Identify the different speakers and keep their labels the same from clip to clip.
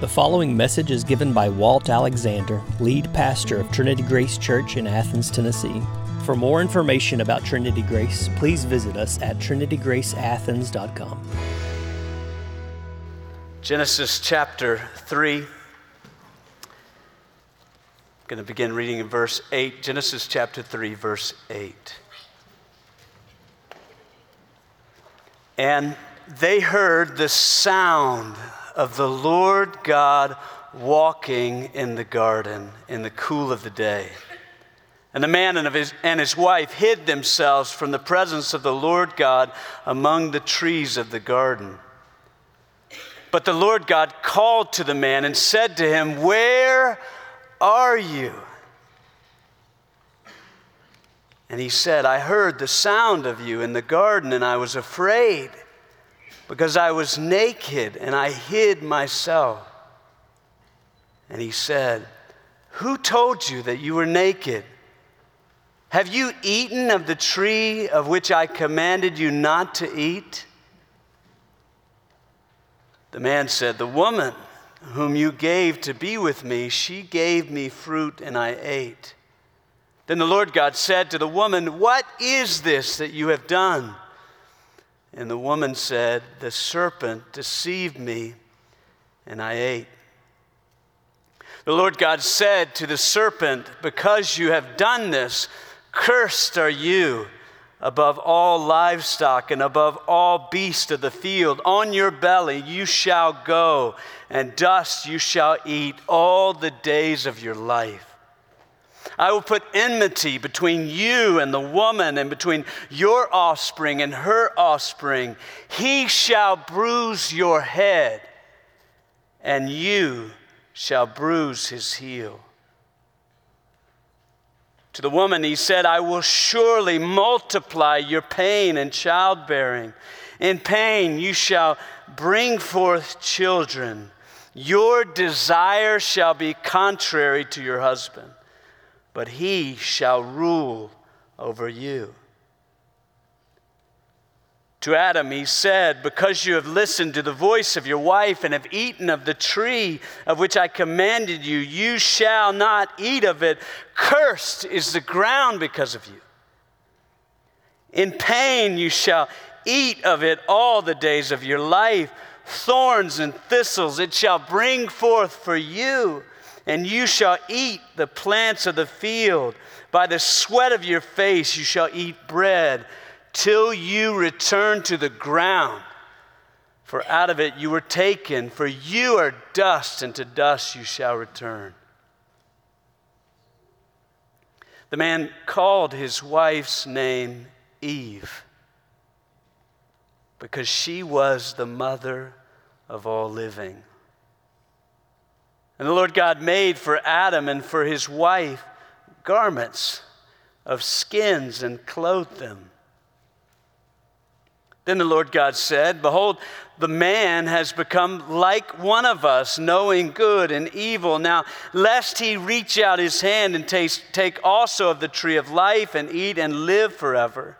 Speaker 1: The following message is given by Walt Alexander, lead pastor of Trinity Grace Church in Athens, Tennessee. For more information about Trinity Grace, please visit us at trinitygraceathens.com.
Speaker 2: Genesis chapter 3. I'm going to begin reading in verse 8. Genesis chapter 3, verse 8. And they heard the sound of the Lord God walking in the garden in the cool of the day. And the man and his, and his wife hid themselves from the presence of the Lord God among the trees of the garden. But the Lord God called to the man and said to him, Where are you? And he said, I heard the sound of you in the garden, and I was afraid because I was naked and I hid myself. And he said, Who told you that you were naked? Have you eaten of the tree of which I commanded you not to eat? The man said, The woman whom you gave to be with me, she gave me fruit and I ate. Then the Lord God said to the woman, What is this that you have done? And the woman said, The serpent deceived me, and I ate. The Lord God said to the serpent, Because you have done this, cursed are you above all livestock and above all beasts of the field. On your belly you shall go, and dust you shall eat all the days of your life. I will put enmity between you and the woman, and between your offspring and her offspring. He shall bruise your head, and you shall bruise his heel. To the woman, he said, I will surely multiply your pain and childbearing. In pain, you shall bring forth children. Your desire shall be contrary to your husband but he shall rule over you. To Adam, he said, Because you have listened to the voice of your wife and have eaten of the tree of which I commanded you, you shall not eat of it. Cursed is the ground because of you. In pain you shall eat of it all the days of your life. Thorns and thistles it shall bring forth for you and you shall eat the plants of the field. By the sweat of your face you shall eat bread till you return to the ground. For out of it you were taken, for you are dust, and to dust you shall return. The man called his wife's name Eve because she was the mother of all living. And the Lord God made for Adam and for his wife garments of skins and clothed them. Then the Lord God said, Behold, the man has become like one of us, knowing good and evil. Now, lest he reach out his hand and taste, take also of the tree of life and eat and live forever.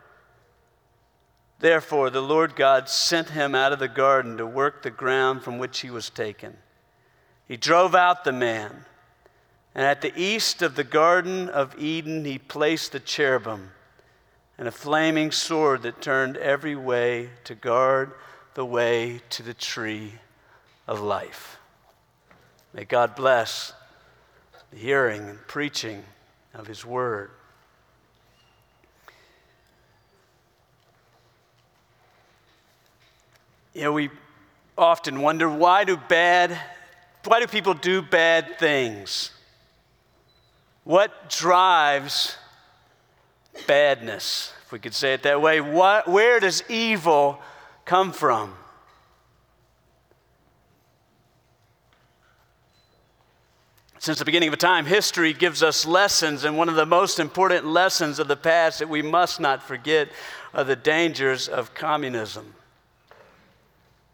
Speaker 2: Therefore, the Lord God sent him out of the garden to work the ground from which he was taken. He drove out the man. And at the east of the Garden of Eden, he placed the cherubim and a flaming sword that turned every way to guard the way to the tree of life. May God bless the hearing and preaching of his word. You know, we often wonder why do bad why do people do bad things? What drives badness, if we could say it that way? What, where does evil come from? Since the beginning of time, history gives us lessons, and one of the most important lessons of the past that we must not forget are the dangers of communism.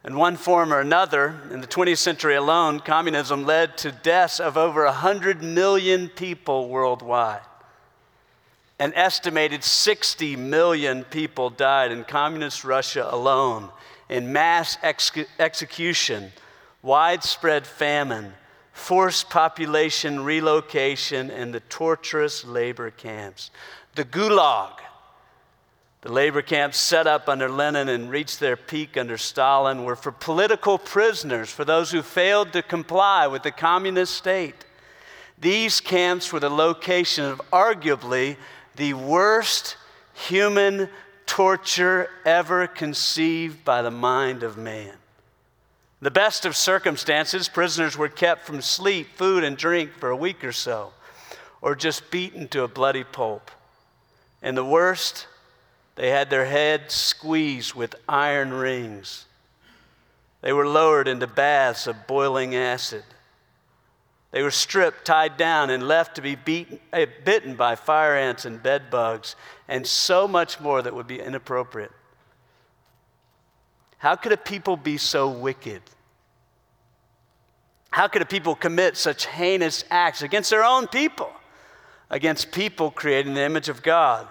Speaker 2: In one form or another, in the 20th century alone, communism led to deaths of over 100 million people worldwide. An estimated 60 million people died in communist Russia alone in mass ex- execution widespread famine, forced population relocation, and the torturous labor camps. The Gulag, the labor camps set up under Lenin and reached their peak under Stalin, were for political prisoners, for those who failed to comply with the communist state. These camps were the location of arguably the worst human torture ever conceived by the mind of man. The best of circumstances, prisoners were kept from sleep, food, and drink for a week or so, or just beaten to a bloody pulp. And the worst, they had their heads squeezed with iron rings. They were lowered into baths of boiling acid. They were stripped, tied down, and left to be beaten, uh, bitten by fire ants and bed bugs, and so much more that would be inappropriate. How could a people be so wicked? How could a people commit such heinous acts against their own people, against people created in the image of God?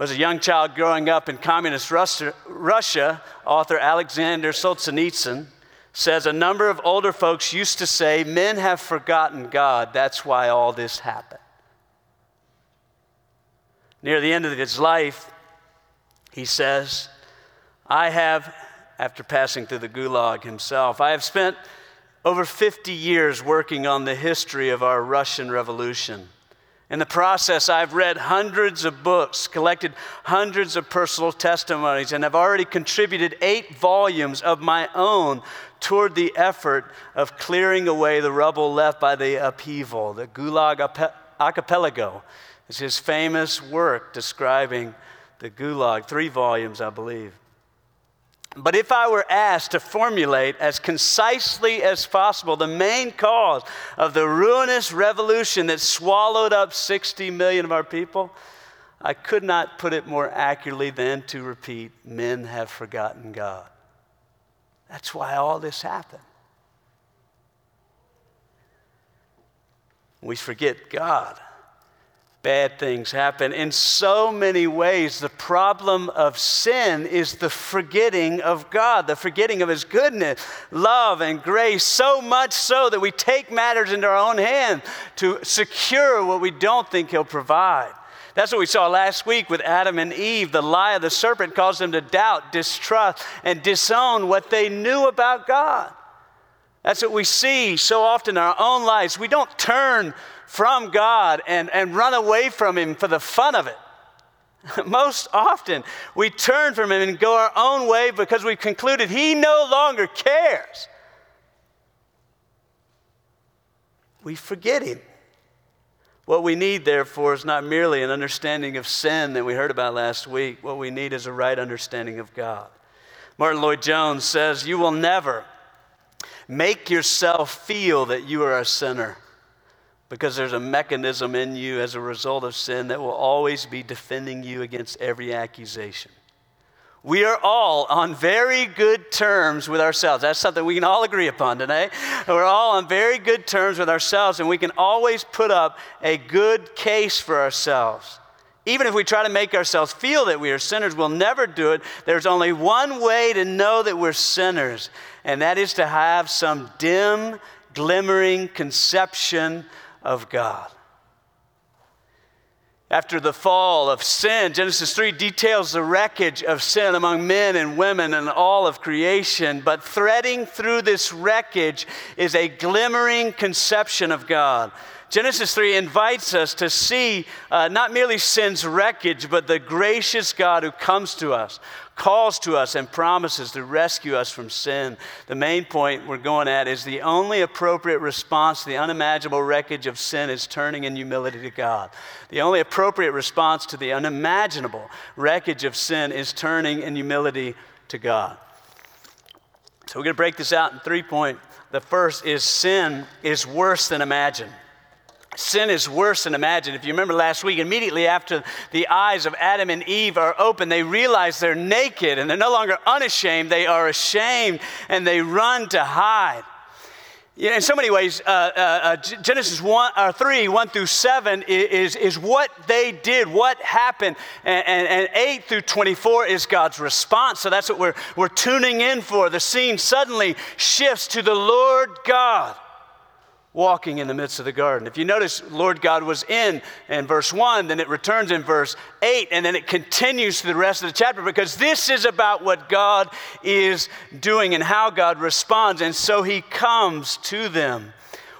Speaker 2: Was a young child growing up in communist Russia, Russia author Alexander Solzhenitsyn says a number of older folks used to say, Men have forgotten God. That's why all this happened. Near the end of his life, he says, I have, after passing through the gulag himself, I have spent over 50 years working on the history of our Russian Revolution. In the process, I've read hundreds of books, collected hundreds of personal testimonies, and have already contributed eight volumes of my own toward the effort of clearing away the rubble left by the upheaval. The Gulag Archipelago is his famous work describing the Gulag, three volumes, I believe. But if I were asked to formulate as concisely as possible the main cause of the ruinous revolution that swallowed up 60 million of our people, I could not put it more accurately than to repeat men have forgotten God. That's why all this happened. We forget God. Bad things happen. In so many ways, the problem of sin is the forgetting of God, the forgetting of His goodness, love, and grace, so much so that we take matters into our own hand to secure what we don't think He'll provide. That's what we saw last week with Adam and Eve. The lie of the serpent caused them to doubt, distrust, and disown what they knew about God. That's what we see so often in our own lives. We don't turn from God and, and run away from Him for the fun of it. Most often, we turn from Him and go our own way because we've concluded He no longer cares. We forget Him. What we need, therefore, is not merely an understanding of sin that we heard about last week. What we need is a right understanding of God. Martyn Lloyd-Jones says, You will never make yourself feel that you are a sinner because there's a mechanism in you as a result of sin that will always be defending you against every accusation. We are all on very good terms with ourselves. That's something we can all agree upon today. We're all on very good terms with ourselves, and we can always put up a good case for ourselves. Even if we try to make ourselves feel that we are sinners, we'll never do it. There's only one way to know that we're sinners, and that is to have some dim, glimmering conception of God. After the fall of sin, Genesis 3 details the wreckage of sin among men and women and all of creation. But threading through this wreckage is a glimmering conception of God. Genesis 3 invites us to see uh, not merely sin's wreckage, but the gracious God who comes to us, calls to us, and promises to rescue us from sin. The main point we're going at is the only appropriate response to the unimaginable wreckage of sin is turning in humility to God. The only appropriate response to the unimaginable wreckage of sin is turning in humility to God. So we're going to break this out in three points. The first is sin is worse than imagine. Sin is worse than imagined. If you remember last week, immediately after the eyes of Adam and Eve are open, they realize they're naked and they're no longer unashamed. They are ashamed and they run to hide. In so many ways, uh, uh, uh Genesis 1, uh, 3, 1 through 7 is, is what they did, what happened. And, and, and 8 through 24 is God's response. So that's what we're, we're tuning in for. The scene suddenly shifts to the Lord God walking in the midst of the garden. If you notice, Lord God was in in verse 1, then it returns in verse 8, and then it continues through the rest of the chapter because this is about what God is doing and how God responds. And so he comes to them.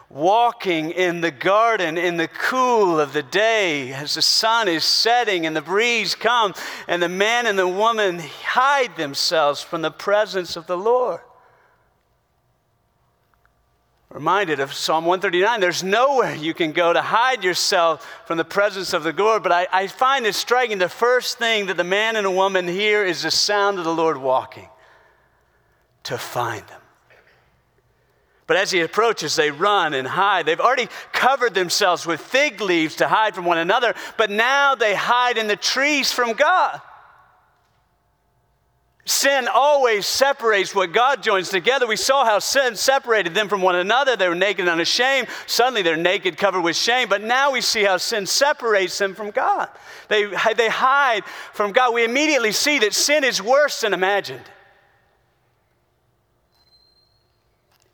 Speaker 2: Walking in the garden in the cool of the day as the sun is setting and the breeze comes, and the man and the woman hide themselves from the presence of the Lord reminded of Psalm 139. There's nowhere you can go to hide yourself from the presence of the Lord. But I, I find it striking. The first thing that the man and the woman hear is the sound of the Lord walking to find them. But as he approaches, they run and hide. They've already covered themselves with fig leaves to hide from one another, but now they hide in the trees from God. Sin always separates what God joins together. We saw how sin separated them from one another. They were naked and unashamed. Suddenly they're naked, covered with shame. But now we see how sin separates them from God. They, they hide from God. We immediately see that sin is worse than imagined.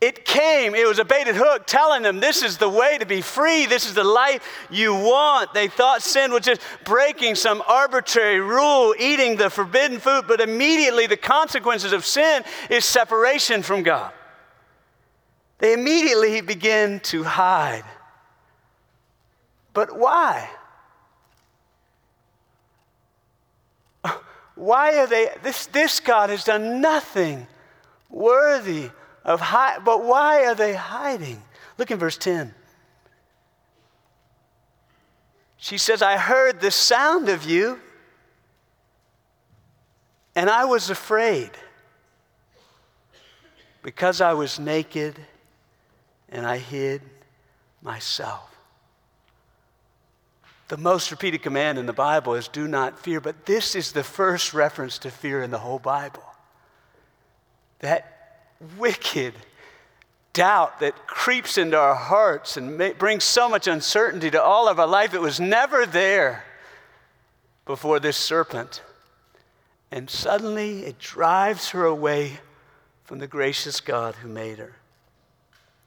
Speaker 2: It came, it was a baited hook telling them this is the way to be free, this is the life you want. They thought sin was just breaking some arbitrary rule, eating the forbidden food, but immediately the consequences of sin is separation from God. They immediately begin to hide. But why? Why are they? This, this God has done nothing worthy of hide, but why are they hiding? Look in verse 10. She says, I heard the sound of you, and I was afraid because I was naked and I hid myself. The most repeated command in the Bible is do not fear, but this is the first reference to fear in the whole Bible. That wicked doubt that creeps into our hearts and may, brings so much uncertainty to all of our life. It was never there before this serpent. And suddenly it drives her away from the gracious God who made her.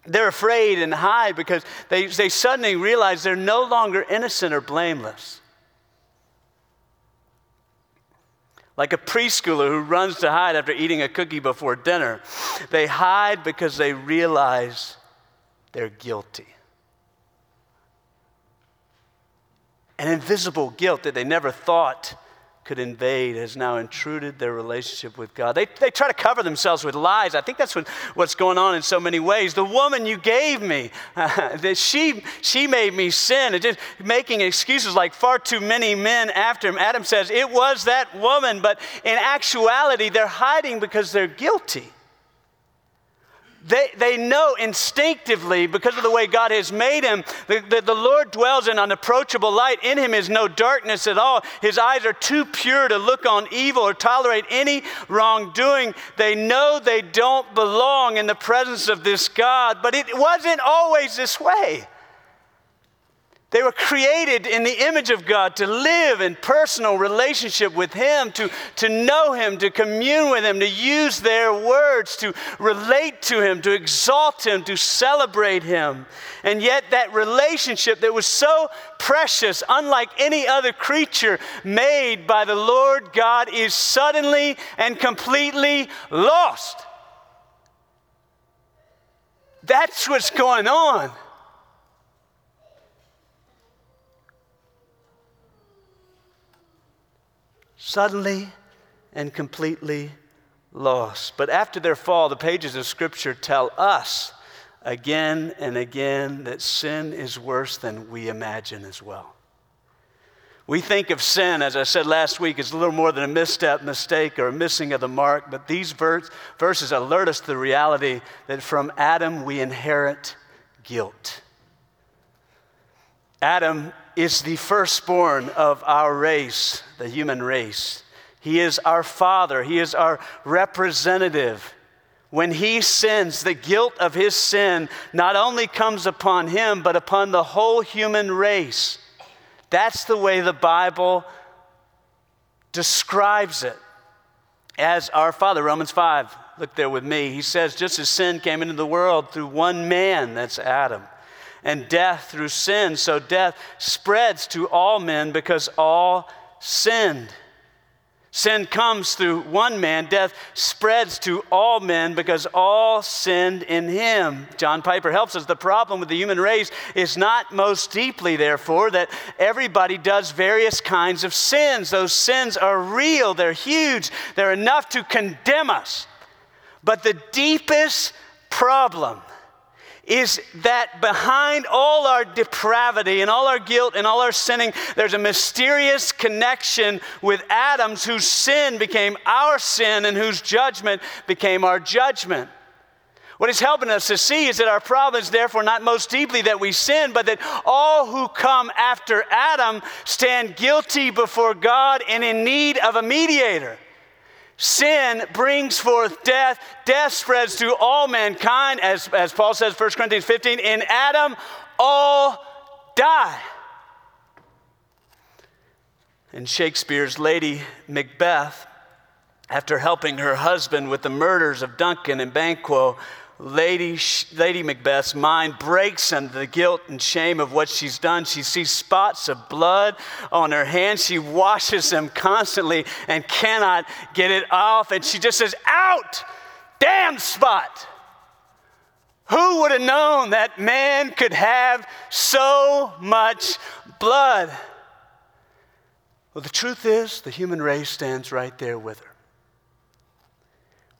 Speaker 2: They're afraid and hide because they, they suddenly realize they're no longer innocent or blameless. Like a preschooler who runs to hide after eating a cookie before dinner. They hide because they realize they're guilty. An invisible guilt that they never thought could invade has now intruded their relationship with God. They, they try to cover themselves with lies. I think that's what, what's going on in so many ways. The woman you gave me, uh, that she, she made me sin, and just making excuses like far too many men after him. Adam says, It was that woman, but in actuality, they're hiding because they're guilty. They, they know instinctively, because of the way God has made him, that the, the Lord dwells in unapproachable light. In him is no darkness at all. His eyes are too pure to look on evil or tolerate any wrongdoing. They know they don't belong in the presence of this God, but it wasn't always this way. They were created in the image of God to live in personal relationship with Him, to, to know Him, to commune with Him, to use their words, to relate to Him, to exalt Him, to celebrate Him. And yet, that relationship that was so precious, unlike any other creature made by the Lord God, is suddenly and completely lost. That's what's going on. Suddenly and completely lost. But after their fall, the pages of Scripture tell us again and again that sin is worse than we imagine as well. We think of sin, as I said last week, as a little more than a misstep, mistake, or a missing of the mark, but these verse, verses alert us to the reality that from Adam we inherit guilt. Adam is the firstborn of our race, the human race. He is our father, he is our representative. when he sins, the guilt of his sin not only comes upon him, but upon the whole human race. That's the way the Bible describes it as our Father. Romans 5, look there with me. He says, just as sin came into the world through one man, that's Adam, and death through sin, so death spreads to all men because all sinned. Sin comes through one man, death spreads to all men because all sinned in him. John Piper helps us. The problem with the human race is not most deeply, therefore, that everybody does various kinds of sins. Those sins are real, they're huge, they're enough to condemn us. But the deepest problem is that behind all our depravity and all our guilt and all our sinning, there's a mysterious connection with Adam's whose sin became our sin and whose judgment became our judgment. What he's helping us to see is that our problem is therefore not most deeply that we sin, but that all who come after Adam stand guilty before God and in need of a mediator. Sin brings forth death. Death spreads to all mankind, as, as Paul says, 1 Corinthians 15. In Adam, all die. In Shakespeare's Lady Macbeth, after helping her husband with the murders of Duncan and Banquo, Lady, Lady Macbeth's mind breaks under the guilt and shame of what she's done. She sees spots of blood on her hands. She washes them constantly and cannot get it off. And she just says, Out! Damn spot! Who would have known that man could have so much blood? Well, the truth is, the human race stands right there with her.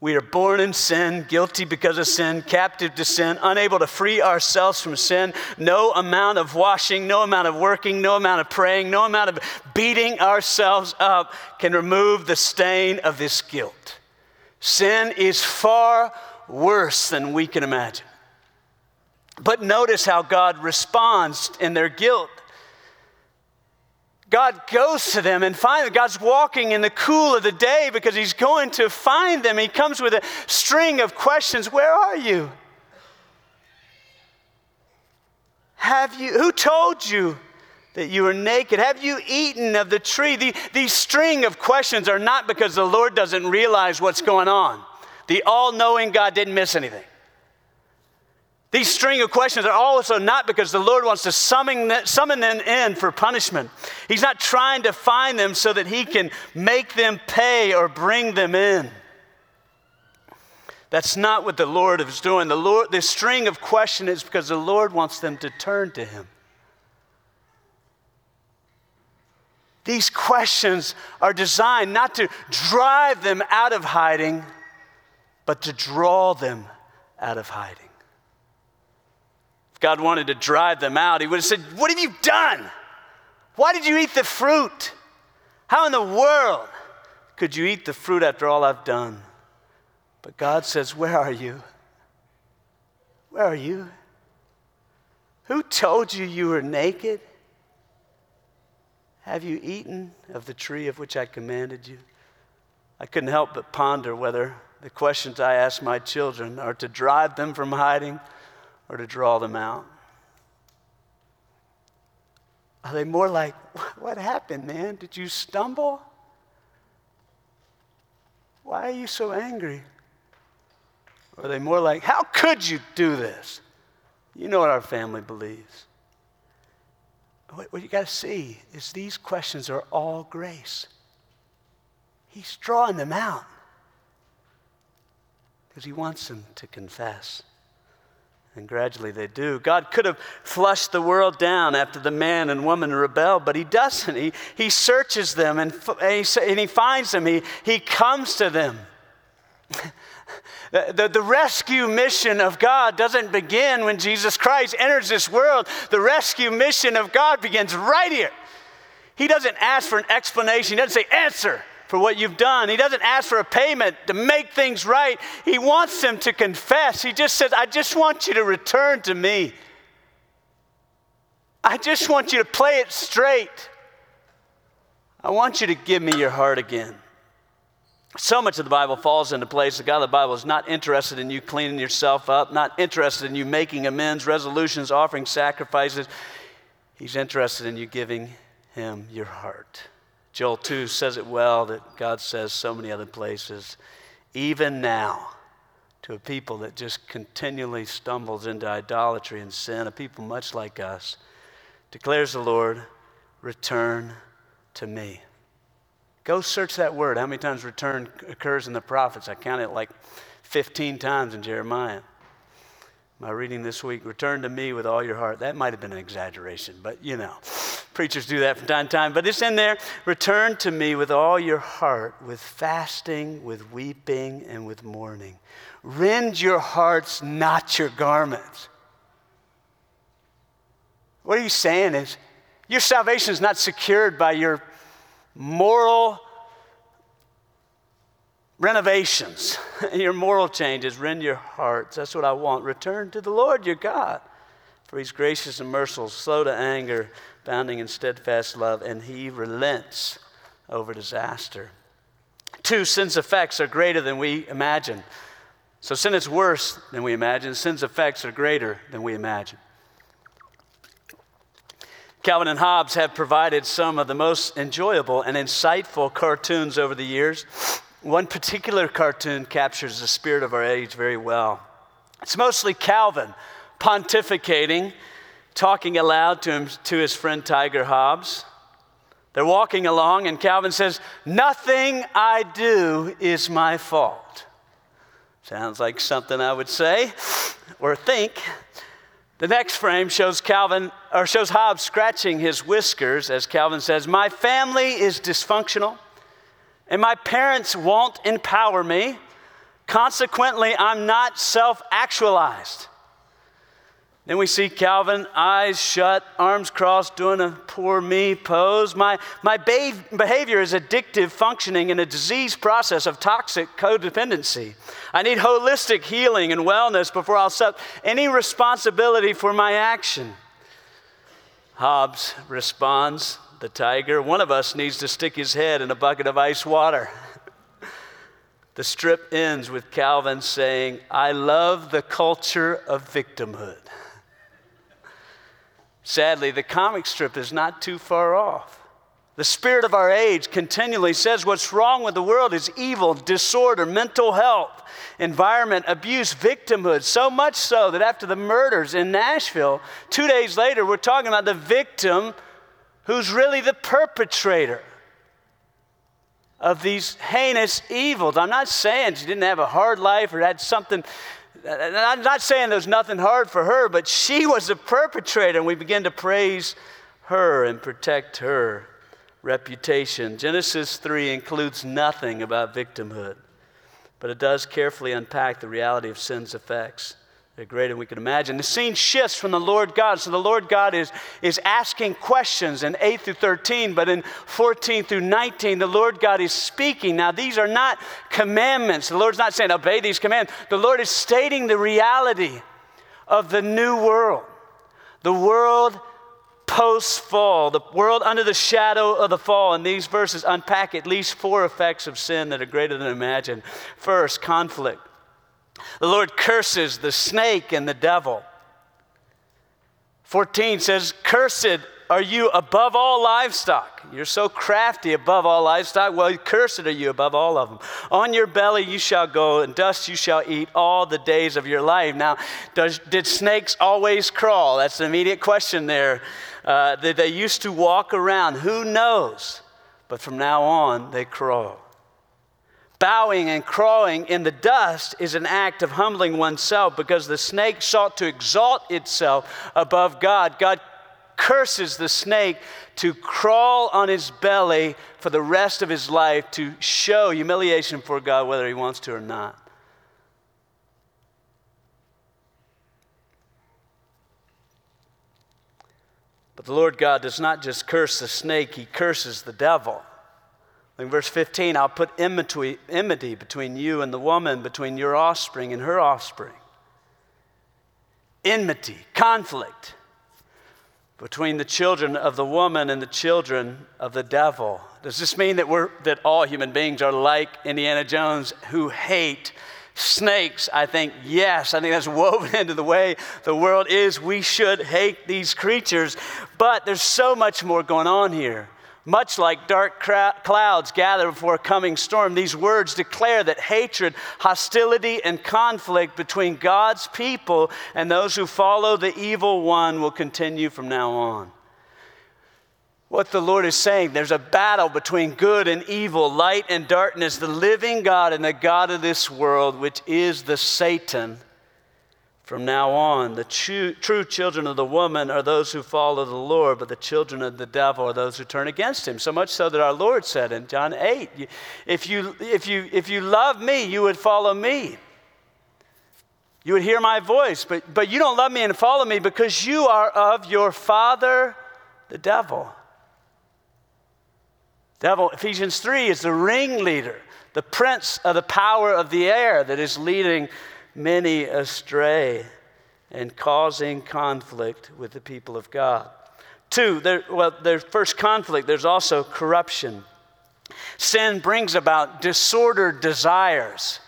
Speaker 2: We are born in sin, guilty because of sin, captive to sin, unable to free ourselves from sin. No amount of washing, no amount of working, no amount of praying, no amount of beating ourselves up can remove the stain of this guilt. Sin is far worse than we can imagine. But notice how God responds in their guilt. God goes to them and finds them. God's walking in the cool of the day because he's going to find them. He comes with a string of questions Where are you? Have you, who told you that you were naked? Have you eaten of the tree? The, these string of questions are not because the Lord doesn't realize what's going on. The all knowing God didn't miss anything. These string of questions are also not because the Lord wants to summon, them in for punishment. He's not trying to find them so that He can make them pay or bring them in. That's not what the Lord is doing. The Lord, this string of questions is because the Lord wants them to turn to Him. These questions are designed not to drive them out of hiding, but to draw them out of hiding. God wanted to drive them out, He would have said, What have you done? Why did you eat the fruit? How in the world could you eat the fruit after all I've done? But God says, Where are you? Where are you? Who told you you were naked? Have you eaten of the tree of which I commanded you? I couldn't help but ponder whether the questions I ask my children are to drive them from hiding or to draw them out? Are they more like, What happened, man? Did you stumble? Why are you so angry? Or are they more like, How could you do this? You know what our family believes. What you got to see is these questions are all grace. He's drawing them out because he wants them to confess. And gradually they do. God could have flushed the world down after the man and woman rebel, but He doesn't. He, he searches them and, and, he, and he finds them, He, he comes to them. The, the, the, rescue mission of God doesn't begin when Jesus Christ enters this world. The rescue mission of God begins right here. He doesn't ask for an explanation, He doesn't say, answer for what you've done. He doesn't ask for a payment to make things right. He wants them to confess. He just says, I just want you to return to me. I just want you to play it straight. I want you to give me your heart again. So much of the Bible falls into place. The God of the Bible is not interested in you cleaning yourself up, not interested in you making amends, resolutions, offering sacrifices. He's interested in you giving him your heart. Joel 2 says it well that God says so many other places. Even now, to a people that just continually stumbles into idolatry and sin, a people much like us, declares the Lord, return to me. Go search that word. How many times return occurs in the prophets? I counted like 15 times in Jeremiah. My reading this week, return to me with all your heart. That might have been an exaggeration, but you know, preachers do that from time to time. But it's in there. Return to me with all your heart, with fasting, with weeping, and with mourning. Rend your hearts, not your garments. What are you saying is your salvation is not secured by your moral renovations, your moral changes, rend your hearts. That's what I want. Return to the Lord your God, for he's gracious and merciful, slow to anger, bounding in steadfast love, and he relents over disaster. Two, sin's effects are greater than we imagine. So sin is worse than we imagine. Sin's effects are greater than we imagine. Calvin and Hobbes have provided some of the most enjoyable and insightful cartoons over the years. One particular cartoon captures the spirit of our age very well. It's mostly Calvin pontificating, talking aloud to, him, to his friend Tiger Hobbes. They're walking along, and Calvin says, Nothing I do is my fault. Sounds like something I would say or think. The next frame shows Calvin or shows Hobbes scratching his whiskers as Calvin says, "My family is dysfunctional and my parents won't empower me. Consequently, I'm not self-actualized." Then we see Calvin, eyes shut, arms crossed, doing a poor me pose. My, my behavior is addictive functioning in a disease process of toxic codependency. I need holistic healing and wellness before I'll accept any responsibility for my action. Hobbes responds, the tiger, one of us needs to stick his head in a bucket of ice water. the strip ends with Calvin saying, I love the culture of victimhood. Sadly, the comic strip is not too far off. The spirit of our age continually says what's wrong with the world is evil, disorder, mental health, environment, abuse, victimhood. So much so that after the murders in Nashville, two days later, we're talking about the victim who's really the perpetrator of these heinous evils. I'm not saying she didn't have a hard life or had something I'm not saying there's nothing hard for her, but she was the perpetrator, and we begin to praise her and protect her reputation. Genesis 3 includes nothing about victimhood, but it does carefully unpack the reality of sin's effects. They're greater than we can imagine. The scene shifts from the Lord God. So the Lord God is, is asking questions in 8 through 13, but in 14 through 19, the Lord God is speaking. Now, these are not commandments. The Lord's not saying, obey these commands. The Lord is stating the reality of the new world, the world post fall, the world under the shadow of the fall. And these verses unpack at least four effects of sin that are greater than imagined. First, conflict. The Lord curses the snake and the devil. 14 says, Cursed are you above all livestock. You're so crafty above all livestock. Well, cursed are you above all of them. On your belly you shall go, and dust you shall eat all the days of your life. Now, does, did snakes always crawl? That's the immediate question there. Uh, did they used to walk around? Who knows? But from now on, they crawl. Bowing and crawling in the dust is an act of humbling oneself because the snake sought to exalt itself above God. God curses the snake to crawl on his belly for the rest of his life to show humiliation for God, whether he wants to or not. But the Lord God does not just curse the snake, he curses the devil. In verse 15, I'll put enmity, enmity between you and the woman, between your offspring and her offspring. Enmity, conflict. between the children of the woman and the children of the devil. Does this mean that, we're, that all human beings are like Indiana Jones who hate snakes? I think yes. I think that's woven into the way the world is. We should hate these creatures. But there's so much more going on here. Much like dark clouds gather before a coming storm, these words declare that hatred, hostility, and conflict between God's people and those who follow the evil one will continue from now on. What the Lord is saying, there's a battle between good and evil, light and darkness, the living God and the God of this world, which is the Satan from now on, the true, children of the woman are those who follow the Lord, but the children of the devil are those who turn against him. So much so that our Lord said in John 8, if you, if you, if you love me, you would follow me. You would hear my voice, but, but you don't love me and follow me because you are of your father, the devil. Devil, Ephesians 3, is the ringleader, the prince of the power of the air that is leading many astray and causing conflict with the people of God. Two, there, well, there's first conflict, there's also corruption. Sin brings about disordered desires.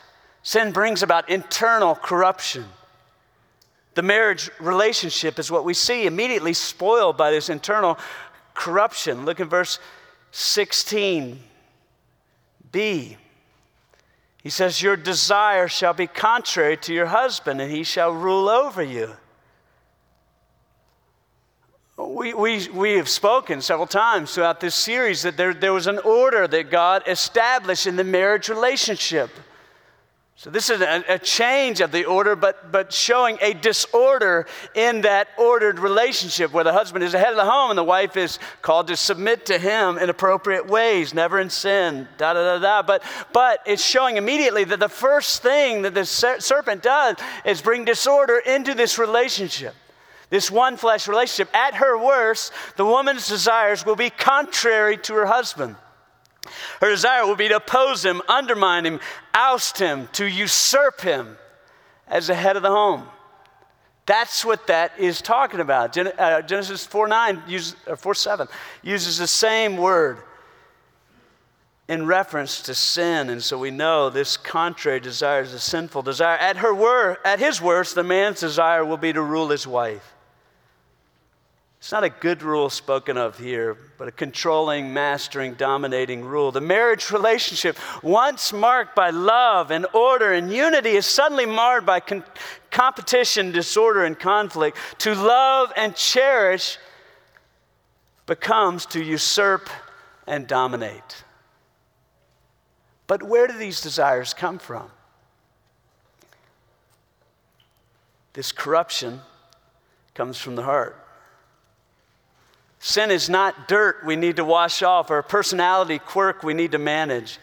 Speaker 2: Sin brings about internal corruption. The marriage relationship is what we see immediately spoiled by this internal corruption. Look at verse 16b. He says, Your desire shall be contrary to your husband, and he shall rule over you. We, we, we have spoken several times throughout this series that there, there was an order that God established in the marriage relationship. So, this is a, a, change of the order, but, but showing a disorder in that ordered relationship where the husband is the head of the home and the wife is called to submit to him in appropriate ways, never in sin, da da da da. But, but it's showing immediately that the first thing that the serpent does is bring disorder into this relationship. This one flesh relationship. At her worst, the woman's desires will be contrary to her husband. Her desire will be to oppose him, undermine him, oust him, to usurp him as the head of the home. That's what that is talking about. Uh, Genesis 4 9, uses, or 4 7, uses the same word in reference to sin. And so we know this contrary desire is a sinful desire. At, her wor- at his worst, the man's desire will be to rule his wife. It's not a good rule spoken of here, but a controlling, mastering, dominating rule. The marriage relationship, once marked by love and order and unity, is suddenly marred by con- competition, disorder, and conflict. To love and cherish becomes to usurp and dominate. But where do these desires come from? This corruption comes from the heart. Sin is not dirt we need to wash off or a personality quirk we need to manage.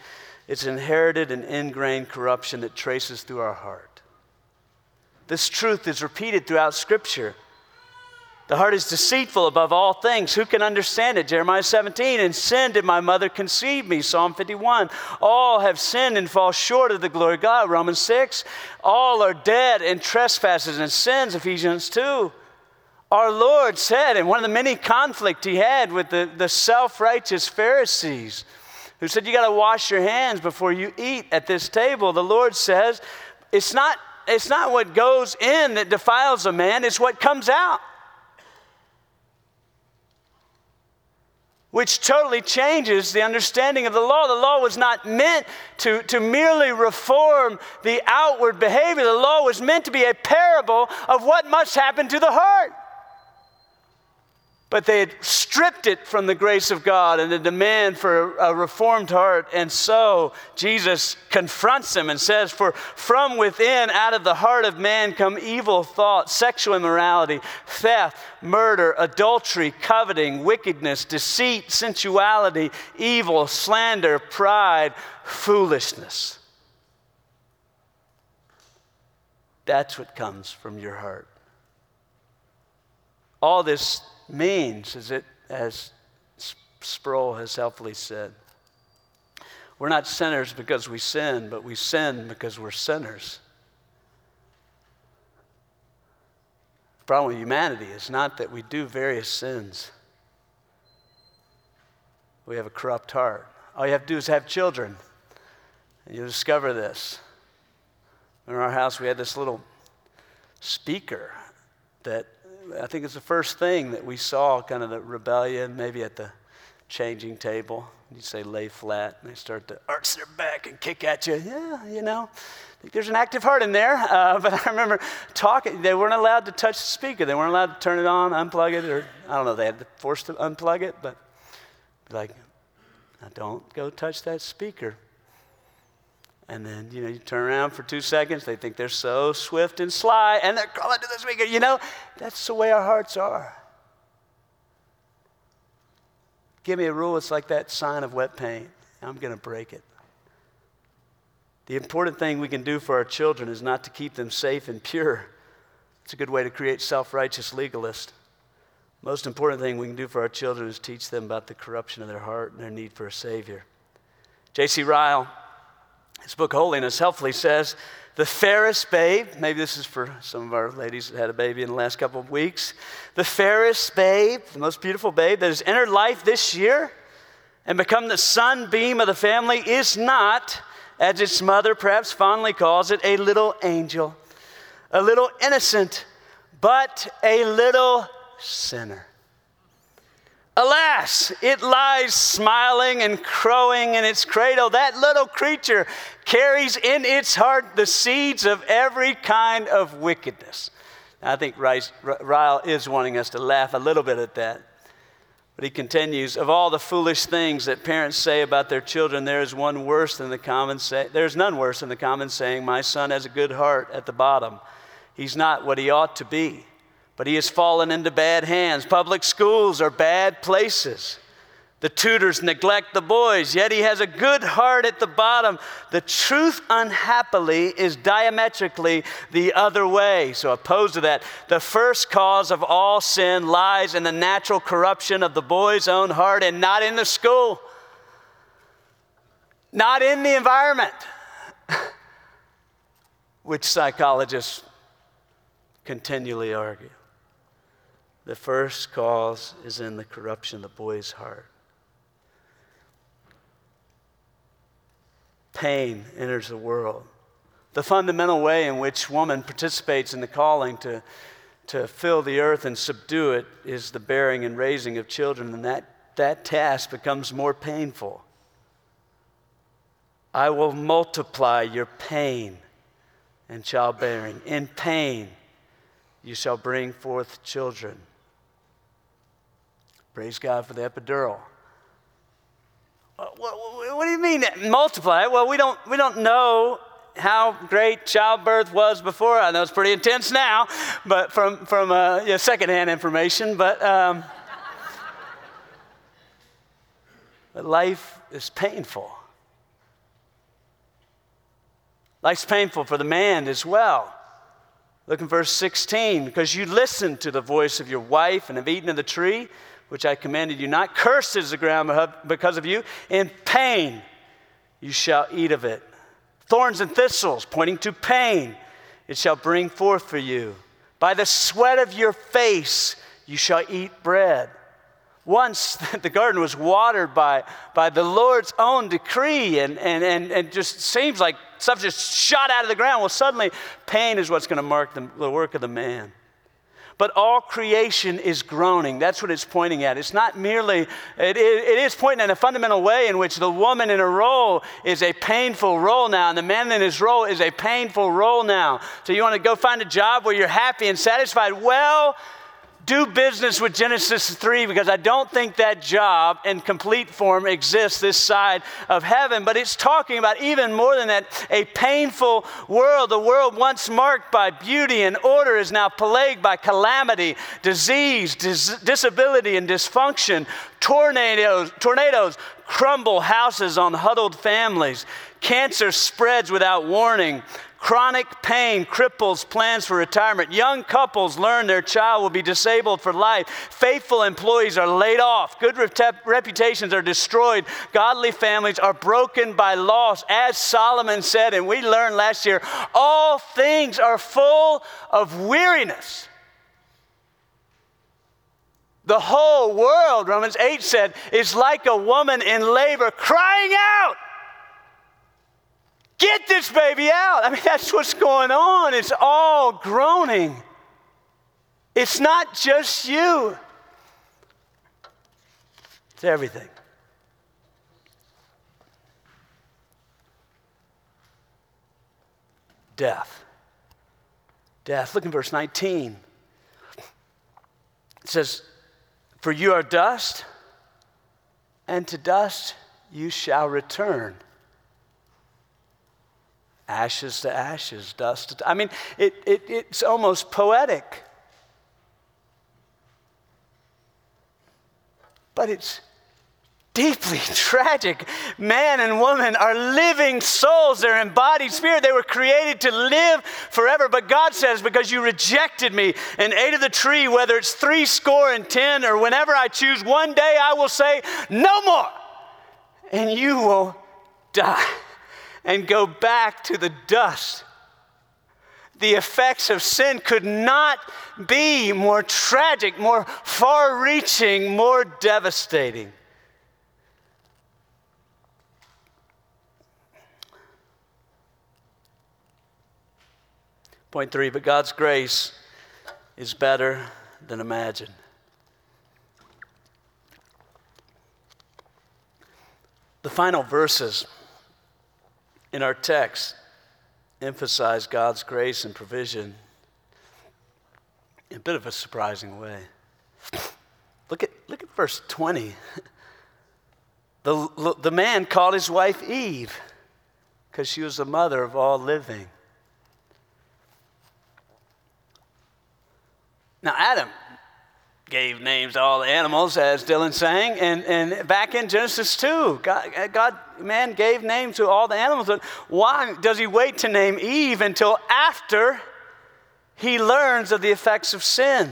Speaker 2: It's inherited and ingrained corruption that traces through our heart. This truth is repeated throughout Scripture. The heart is deceitful above all things. Who can understand it? Jeremiah 17. And sin did my mother conceive me. Psalm 51. All have sinned and fall short of the glory of God. Romans 6. All are dead in trespasses and sins. Ephesians 2. Our Lord said, in one of the many conflict he had with the, the self righteous Pharisees, who said, You got to wash your hands before you eat at this table. The Lord says, It's not, it's not what goes in that defiles a man, it's what comes out. Which totally changes the understanding of the law. The law was not meant to, to merely reform the outward behavior, the law was meant to be a parable of what must happen to the heart. But they had stripped it from the grace of God and the demand for a reformed heart. And so Jesus confronts them and says, For from within, out of the heart of man, come evil thoughts, sexual immorality, theft, murder, adultery, coveting, wickedness, deceit, sensuality, evil, slander, pride, foolishness. That's what comes from your heart. All this means is it, as Sproul has helpfully said, we're not sinners because we sin, but we sin because we're sinners. The problem with humanity is not that we do various sins, we have a corrupt heart. All you have to do is have children, and you'll discover this. In our house, we had this little speaker that I think it's the first thing that we saw kind of the rebellion, maybe at the changing table. You say lay flat, and they start to arch their back and kick at you. Yeah, you know, there's an active heart in there. Uh, but I remember talking, they weren't allowed to touch the speaker. They weren't allowed to turn it on, unplug it, or I don't know, they had to force to unplug it, but like, don't go touch that speaker. And then, you know, you turn around for two seconds, they think they're so swift and sly, and they're calling to the speaker. You know, that's the way our hearts are. Give me a rule, it's like that sign of wet paint. I'm going to break it. The important thing we can do for our children is not to keep them safe and pure. It's a good way to create self righteous legalists. Most important thing we can do for our children is teach them about the corruption of their heart and their need for a Savior. J.C. Ryle, his book Holiness, helpfully says the fairest babe, maybe this is for some of our ladies that had a baby in the last couple of weeks, the fairest babe, the most beautiful babe that has entered life this year and become the sunbeam of the family is not as its mother perhaps fondly calls it, a little angel, a little innocent, but a little sinner. Alas, it lies smiling and crowing in its cradle. That little creature carries in its heart the seeds of every kind of wickedness. I think Ryle is wanting us to laugh a little bit at that. But he continues, of all the foolish things that parents say about their children, there is one worse than the common say, there's none worse than the common saying, my son has a good heart at the bottom. He's not what he ought to be, but he has fallen into bad hands. Public schools are bad places. The tutors neglect the boys, yet he has a good heart at the bottom. The truth, unhappily, is diametrically the other way. So, opposed to that, the first cause of all sin lies in the natural corruption of the boy's own heart and not in the school, not in the environment, which psychologists continually argue. The first cause is in the corruption of the boy's heart. pain enters the world. The fundamental way in which woman participates in the calling to, to fill the earth and subdue it is the bearing and raising of children, and that, that task becomes more painful. I will multiply your pain and childbearing. In pain, you shall bring forth children. Praise God for the epidural. What, what do you mean multiply? Well, we don't, we don't know how great childbirth was before. I know it's pretty intense now, but from, from uh, yeah, secondhand information. But, um, but life is painful. Life's painful for the man as well. Look in verse 16, because you listened to the voice of your wife and have eaten of the tree which I commanded you not. Cursed is the ground because of you. In pain you shall eat of it. Thorns and thistles, pointing to pain, it shall bring forth for you. By the sweat of your face you shall eat bread. Once the garden was watered by, by the Lord's own decree, and, and, and, and just seems like stuff just shot out of the ground. Well, suddenly, pain is what's going to mark the, the work of the man but all creation is groaning. That's what it's pointing at. It's not merely, it, it, it is pointing in a fundamental way in which the woman in her role is a painful role now, and the man in his role is a painful role now. So you want to go find a job where you're happy and satisfied? Well, do business with Genesis 3 because I don't think that job in complete form exists this side of heaven. But it's talking about even more than that a painful world. The world once marked by beauty and order is now plagued by calamity, disease, dis- disability, and dysfunction. Tornadoes, tornadoes crumble houses on huddled families. Cancer spreads without warning. Chronic pain cripples plans for retirement. Young couples learn their child will be disabled for life. Faithful employees are laid off. Good reputations are destroyed. Godly families are broken by loss. As Solomon said, and we learned last year, all things are full of weariness. The whole world, Romans 8 said, is like a woman in labor crying out. Get this baby out. I mean, that's what's going on. It's all groaning. It's not just you, it's everything. Death. Death. Look in verse 19. It says, For you are dust, and to dust you shall return ashes to ashes, dust to. I mean, it, it, it's almost poetic. But it's deeply tragic. Man and woman are living souls, they're embodied spirit. They were created to live forever. But God says, Because you rejected me and ate of the tree, whether it's three score and ten or whenever I choose, one day I will say, No more. And you will die and go back to the dust. The effects of sin could not be more tragic, more far reaching, more devastating. Point three, but God's grace is better than imagined. The final verses in our text emphasize God's grace and provision in a bit of a surprising way. Look at, look at verse 20. The, the man called his wife Eve because she was the mother of all living. Now, Adam gave names to all the animals, as Dylan sang. And, and back in Genesis 2, God, God, man gave names to all the animals. But why does he wait to name Eve until after he learns of the effects of sin?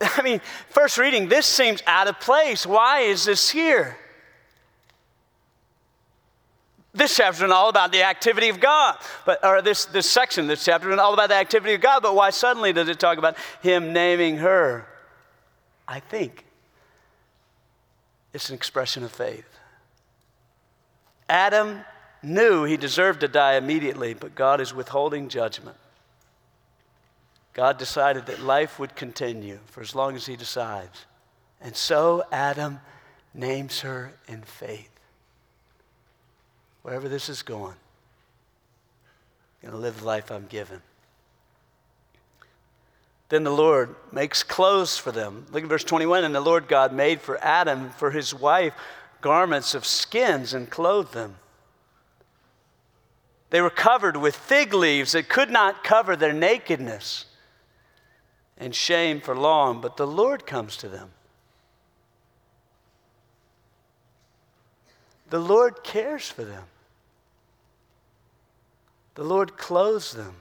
Speaker 2: I mean, first reading, this seems out of place. Why is this here? This chapter is all about the activity of God, but or this, this section, this chapter is all about the activity of God, but why suddenly does it talk about him naming her? I think it's an expression of faith. Adam knew he deserved to die immediately, but God is withholding judgment. God decided that life would continue for as long as he decides. And so Adam names her in faith wherever this is going, I'm going to live the life I'm given. Then the Lord makes clothes for them. Look at verse 21. And the Lord God made for Adam, for his wife, garments of skins and clothed them. They were covered with fig leaves that could not cover their nakedness and shame for long, but the Lord comes to them. The Lord cares for them. The Lord clothes them.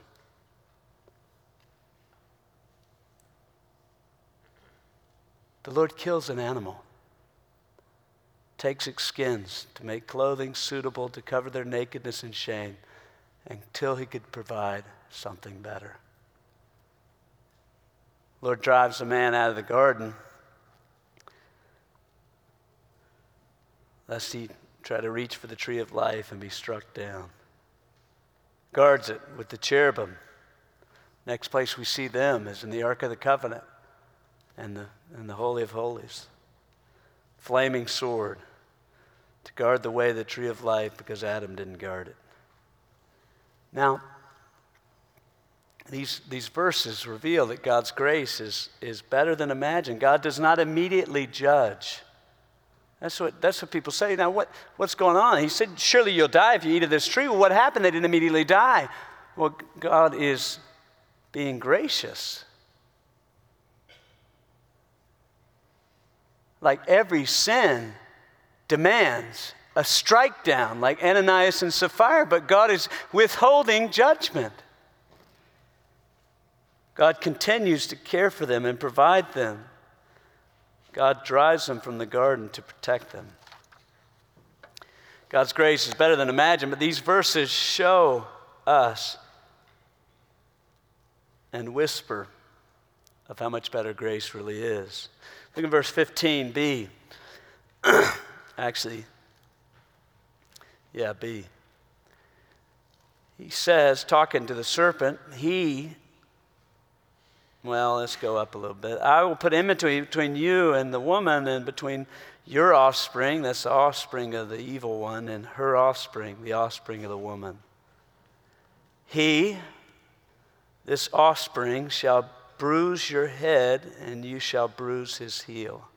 Speaker 2: The Lord kills an animal, takes its skins to make clothing suitable to cover their nakedness and shame until he could provide something better. Lord drives a man out of the garden lest he try to reach for the tree of life and be struck down guards it with the cherubim. Next place we see them is in the Ark of the Covenant and the, and the Holy of Holies. Flaming sword to guard the way of the tree of life because Adam didn't guard it. Now, these, these verses reveal that God's grace is, is better than imagined. God does not immediately judge. That's what, that's what people say. Now, what, what's going on? He said, Surely you'll die if you eat of this tree. Well, what happened? They didn't immediately die. Well, God is being gracious. Like every sin demands a strike down, like Ananias and Sapphira, but God is withholding judgment. God continues to care for them and provide them. God drives them from the garden to protect them. God's grace is better than imagined, but these verses show us and whisper of how much better grace really is. Look at verse 15b. Actually, yeah, B. He says, talking to the serpent, he, well, let's go up a little bit. I will put enmity between you and the woman, and between your offspring, that's the offspring of the evil one, and her offspring, the offspring of the woman. He, this offspring, shall bruise your head, and you shall bruise his heel.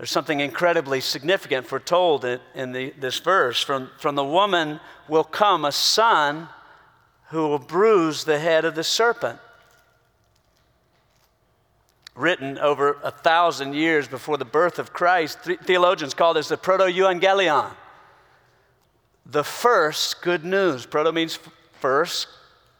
Speaker 2: There's something incredibly significant foretold in, the, this verse. From, from the woman will come a son who will bruise the head of the serpent. Written over a thousand years before the birth of Christ, theologians call this the proto evangelion, the first good news. Proto means first,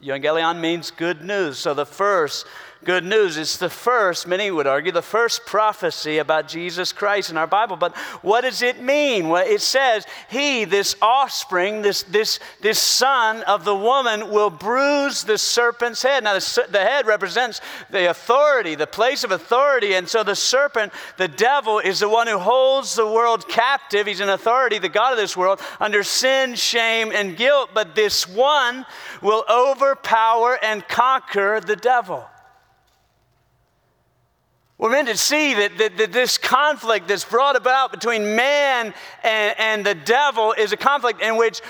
Speaker 2: evangelion means good news. So the first good news. It's the first, many would argue, the first prophecy about Jesus Christ in our Bible. But what does it mean? Well, it says, He, this offspring, this, this, this son of the woman, will bruise the serpent's head. Now, the, the head represents the authority, the place of authority. And so the serpent, the devil, is the one who holds the world captive. He's an authority, the God of this world, under sin, shame, and guilt. But this one will overpower and conquer the devil. We're meant to see that, that, that, this conflict that's brought about between man and, and the devil is a conflict in which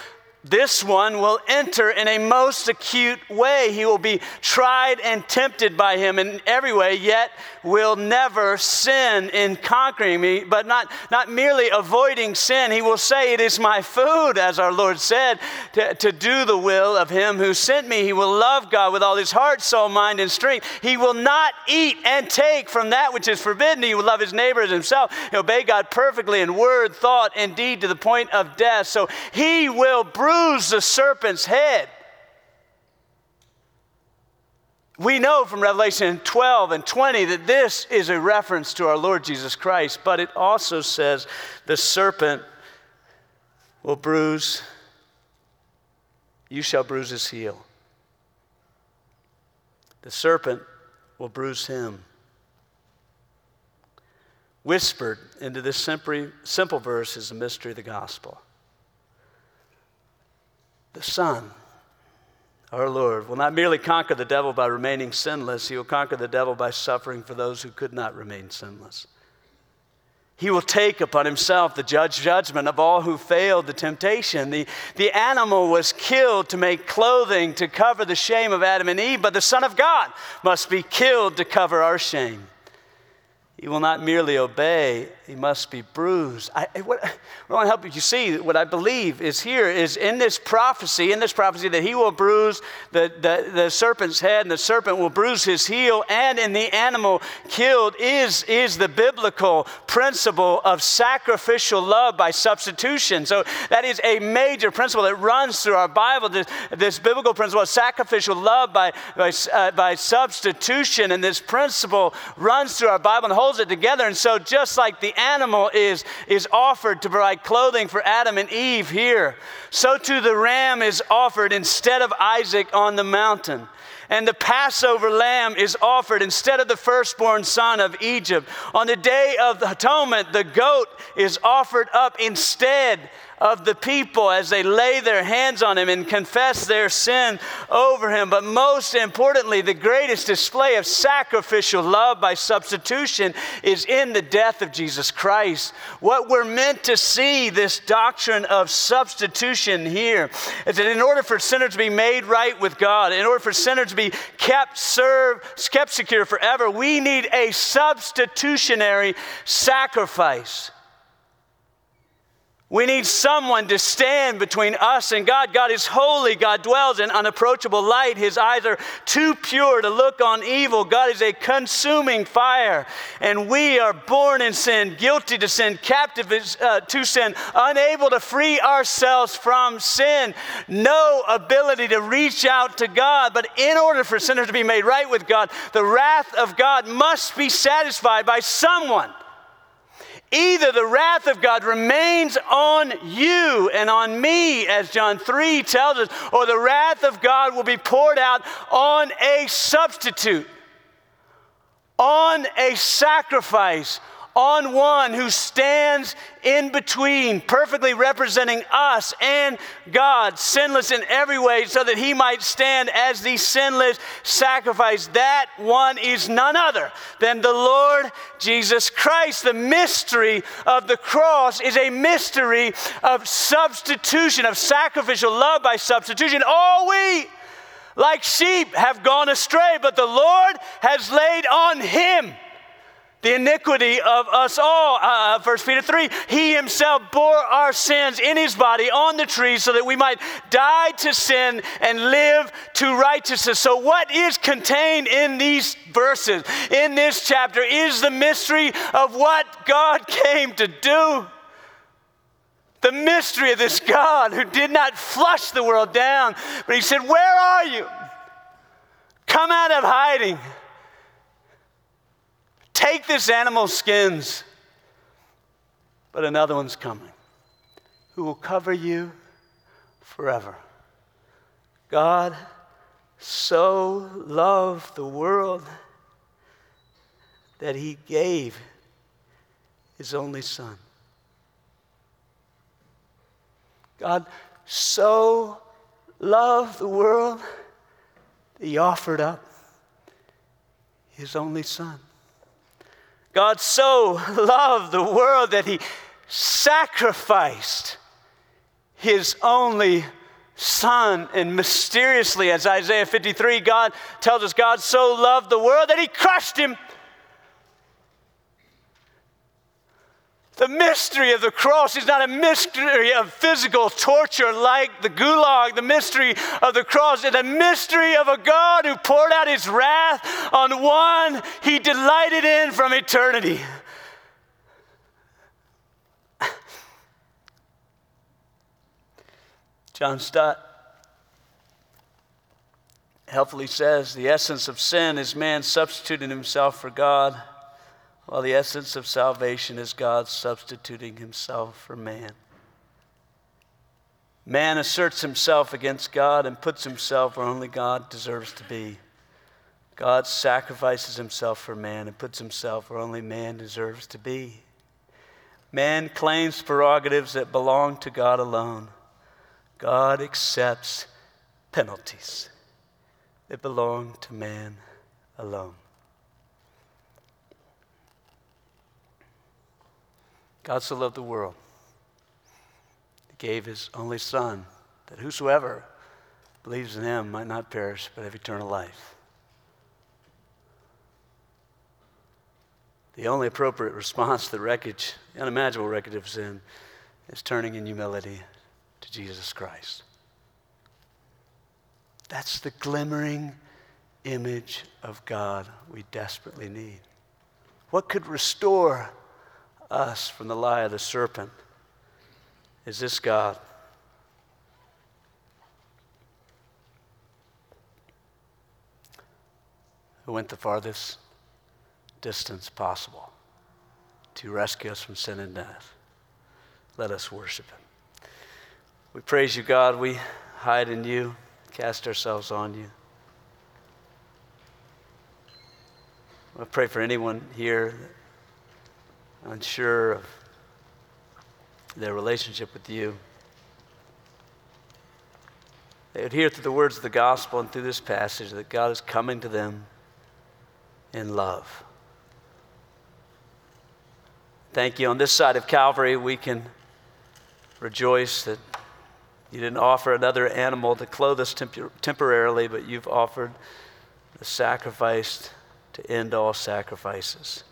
Speaker 2: this one will enter in a most acute way. He will be tried and tempted by him in every way, yet will never sin in conquering me, but not, not merely avoiding sin. He will say, It is my food, as our Lord said, to, to do the will of him who sent me. He will love God with all his heart, soul, mind, and strength. He will not eat and take from that which is forbidden. He will love his neighbor as himself. He'll obey God perfectly in word, thought, and deed to the point of death. So he will the serpent's head. We know from Revelation 12 and 20 that this is a reference to our Lord Jesus Christ, but it also says the serpent will bruise, you shall bruise his heel. The serpent will bruise him. Whispered into this simple verse is the mystery of the gospel the Son, our Lord, will not merely conquer the devil by remaining sinless, he will conquer the devil by suffering for those who could not remain sinless. He will take upon himself the judge judgment of all who failed the temptation. The, the animal was killed to make clothing to cover the shame of Adam and Eve, but the Son of God must be killed to cover our shame. He will not merely obey, he must be bruised. I, what, I want to help you see what I believe is here is in this prophecy, in this prophecy, that he will bruise the, the, the serpent's head and the serpent will bruise his heel, and in the animal killed is, is the biblical principle of sacrificial love by substitution. So that is a major principle that runs through our Bible, this, this biblical principle of sacrificial love by, by, uh, by substitution. And this principle runs through our Bible and holds holds it together. And so, just like the animal is, is offered to provide clothing for Adam and Eve here, so too the ram is offered instead of Isaac on the mountain. And the Passover lamb is offered instead of the firstborn son of Egypt. On the day of the atonement, the goat is offered up instead of the people as they lay their hands on him and confess their sin over him. But most importantly, the greatest display of sacrificial love by substitution is in the death of Jesus Christ. What we're meant to see, this doctrine of substitution here, is that in order for sinners to be made right with God, in order for sinners to be kept served, kept secure forever, we need a substitutionary sacrifice. We need someone to stand between us and God. God is holy. God dwells in unapproachable light. His eyes are too pure to look on evil. God is a consuming fire. And we are born in sin, guilty to sin, captive uh, to sin, unable to free ourselves from sin, no ability to reach out to God. But in order for sinners to be made right with God, the wrath of God must be satisfied by someone Either the wrath of God remains on you and on me, as John 3 tells us, or the wrath of God will be poured out on a substitute, on a sacrifice, on one who stands in between, perfectly representing us and God, sinless in every way, so that he might stand as the sinless sacrifice. That one is none other than the Lord Jesus Christ. The mystery of the cross is a mystery of substitution, of sacrificial love by substitution. All we like sheep have gone astray, but the Lord has laid on him the iniquity of us all. Uh, 1 Peter 3 He himself bore our sins in his body on the tree so that we might die to sin and live to righteousness. So, what is contained in these verses, in this chapter, is the mystery of what God came to do. The mystery of this God who did not flush the world down, but he said, Where are you? Come out of hiding. Take this animal's skins. But another one's coming who will cover you forever. God so loved the world that he gave his only son. God so loved the world that he offered up his only son. God so loved the world that he sacrificed his only son. And mysteriously, as Isaiah 53, God tells us, God so loved the world that he crushed him The mystery of the cross is not a mystery of physical torture like the gulag. The mystery of the cross is a mystery of a God who poured out his wrath on one he delighted in from eternity. John Stott helpfully says the essence of sin is man substituting himself for God. Well, the essence of salvation is God substituting himself for man. Man asserts himself against God and puts himself where only God deserves to be. God sacrifices himself for man and puts himself where only man deserves to be. Man claims prerogatives that belong to God alone. God accepts penalties that belong to man alone. God so loved the world, He gave His only Son, that whosoever believes in Him might not perish, but have eternal life. The only appropriate response to the wreckage, the unimaginable wreckage of sin, is turning in humility to Jesus Christ. That's the glimmering image of God we desperately need. What could restore us from the lie of the serpent is this God. Who went the farthest distance possible to rescue us from sin and death. Let us worship Him. We praise you, God. We hide in you, cast ourselves on you. I pray for anyone here unsure of their relationship with you. They hear through the words of the gospel and through this passage that God is coming to them in love. Thank you. On this side of Calvary, we can rejoice that you didn't offer another animal to clothe us temp- temporarily, but you've offered the sacrifice to end all sacrifices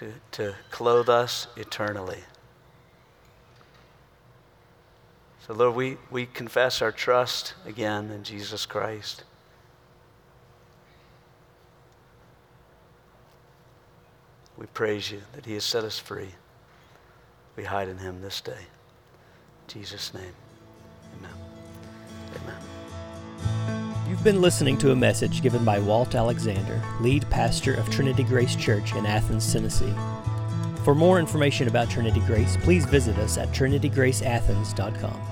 Speaker 2: to, to clothe us eternally. So, Lord, we, we confess our trust again in Jesus Christ. We praise you that He has set us free. We hide in Him this day. In Jesus' name, amen. Amen.
Speaker 1: You've been listening to a message given by Walt Alexander, lead pastor of Trinity Grace Church in Athens, Tennessee. For more information about Trinity Grace, please visit us at trinitygraceathens.com.